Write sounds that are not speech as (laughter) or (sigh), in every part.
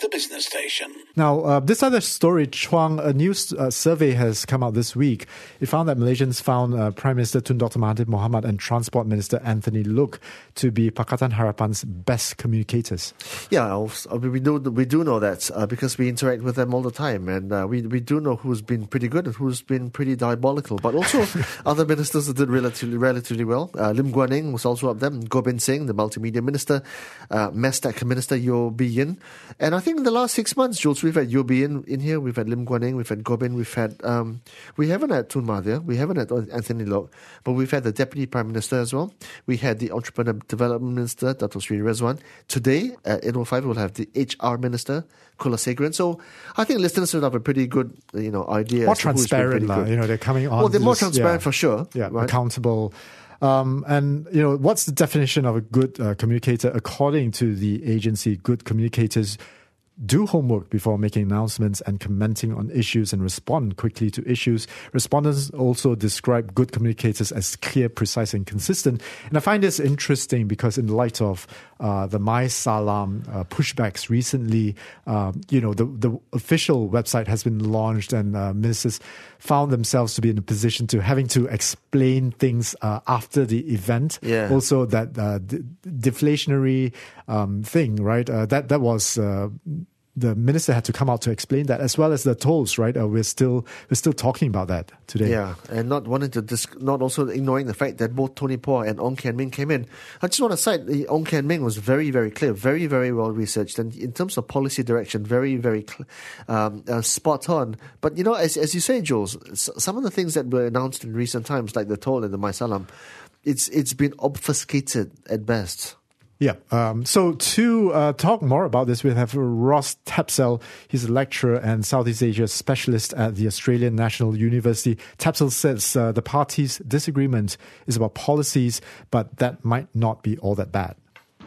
the business station. Now, uh, this other story, Chuang, a new uh, survey has come out this week. It found that Malaysians found uh, Prime Minister Tun Dr. Mahathir Mohamad and Transport Minister Anthony Loke to be Pakatan Harapan's best communicators. Yeah, we do we do know that uh, because we interact with them all the time, and uh, we we do know who's been pretty good and who's been pretty diabolical. But also (laughs) other ministers that did relatively relatively well. Uh, Lim Guan Eng was also up there. Gobind Singh, the multimedia minister, uh, MESTECC minister Yeo Bee Yin, and I think think in the last six months, Jules, we've had Yeo Bee Yin, here, we've had Lim Guan Eng, we've had Gobind, we've had, um, we haven't had Tun Mahathir, we haven't had Anthony Loke, but we've had the Deputy Prime Minister as well. We had the Entrepreneur Development Minister, Dato Sri Redzuan. Today, at 8.05, we'll have the HR Minister, Kulasegaran. So I think listeners will have a pretty good, you know, idea. More transparent, you know, they're coming on. Well, they're more transparent yeah, for sure. Yeah, right? accountable. Um, and you know, what's the definition of a good uh, communicator according to the agency? Good communicators do homework before making announcements and commenting on issues and respond quickly to issues. Respondents also describe good communicators as clear, precise, and consistent. And I find this interesting because, in light of uh, the My Salam uh, pushbacks recently, um, you know, the, the official website has been launched, and uh, ministers found themselves to be in a position to having to explain things uh, after the event. Yeah. Also, that uh, d- deflationary um, thing, right? Uh, that that was the minister had to come out to explain that, as well as the tolls. Right, uh, we're still we're still talking about that today. Yeah, and not wanting to dis- not also ignoring the fact that both Tony Pua and Ong Kian Ming came in. I just want to cite Ong Kian Ming was very very clear, very very well researched, and in terms of policy direction, very very cl- um, uh, spot on. But you know, as as you say, Jules, some of the things that were announced in recent times, like the toll and the My Salam, it's it's been obfuscated at best. Yeah. Um, so to uh, talk more about this, we have Ross Tapsell. He's a lecturer and Southeast Asia specialist at the Australian National University. Tapsell says uh, the parties' disagreement is about policies, but that might not be all that bad.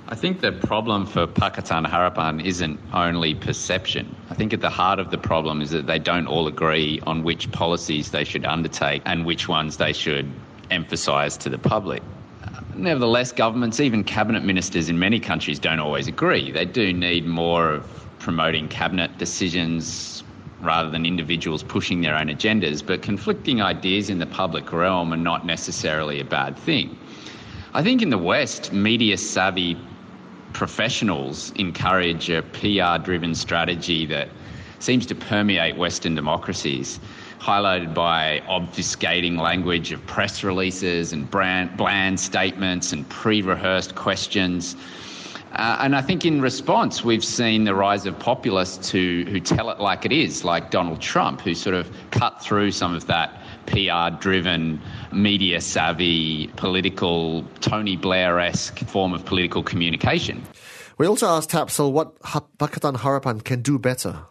I think the problem for Pakatan Harapan isn't only perception. I think at the heart of the problem is that they don't all agree on which policies they should undertake and which ones they should emphasise to the public. Nevertheless, governments, even cabinet ministers in many countries, don't always agree. They do need more of promoting cabinet decisions rather than individuals pushing their own agendas. But conflicting ideas in the public realm are not necessarily a bad thing. I think in the West, media savvy professionals encourage a PR driven strategy that seems to permeate Western democracies highlighted by obfuscating language of press releases and brand, bland statements and pre rehearsed questions. Uh, and I think in response, we've seen the rise of populists who, who tell it like it is, like Donald Trump, who sort of cut through some of that PR driven, media savvy, political, Tony Blair esque form of political communication. We also asked Tapsell what Pakatan Harapan can do better.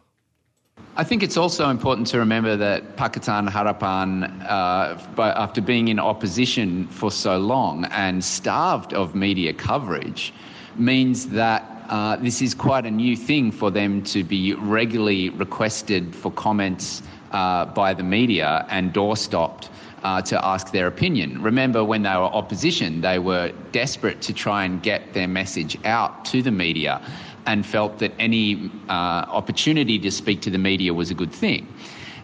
I think it's also important to remember that Pakatan Harapan, uh, after being in opposition for so long and starved of media coverage, means that uh, this is quite a new thing for them to be regularly requested for comments uh, by the media and doorstopped uh, to ask their opinion. Remember, when they were opposition, they were desperate to try and get their message out to the media and felt that any uh, opportunity to speak to the media was a good thing.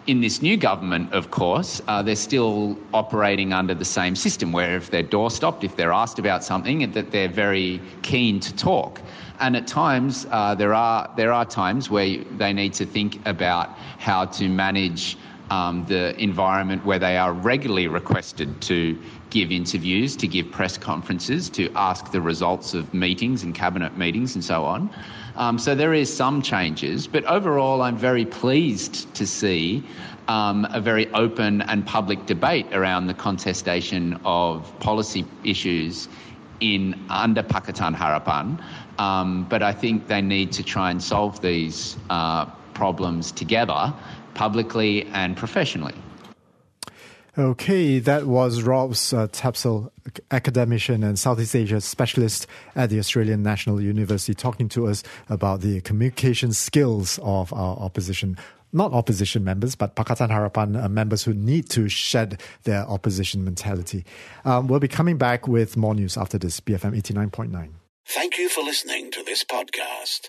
In this new government, of course, uh, they're still operating under the same system where if they're door stopped, if they're asked about something, that they're very keen to talk. And at times, uh, there, are, there are times where they need to think about how to manage um, the environment where they are regularly requested to give interviews, to give press conferences, to ask the results of meetings and cabinet meetings and so on. Um, so there is some changes, but overall, I'm very pleased to see um, a very open and public debate around the contestation of policy issues in under Pakatan Harapan. Um, but I think they need to try and solve these uh, problems together, publicly and professionally. Okay, that was Ross uh, Tapsell, academician and Southeast Asia specialist at the Australian National University, talking to us about the communication skills of our opposition not opposition members, but Pakatan Harapan uh, members who need to shed their opposition mentality. Um, we'll be coming back with more news after this, BFM 89.9. Thank you for listening to this podcast.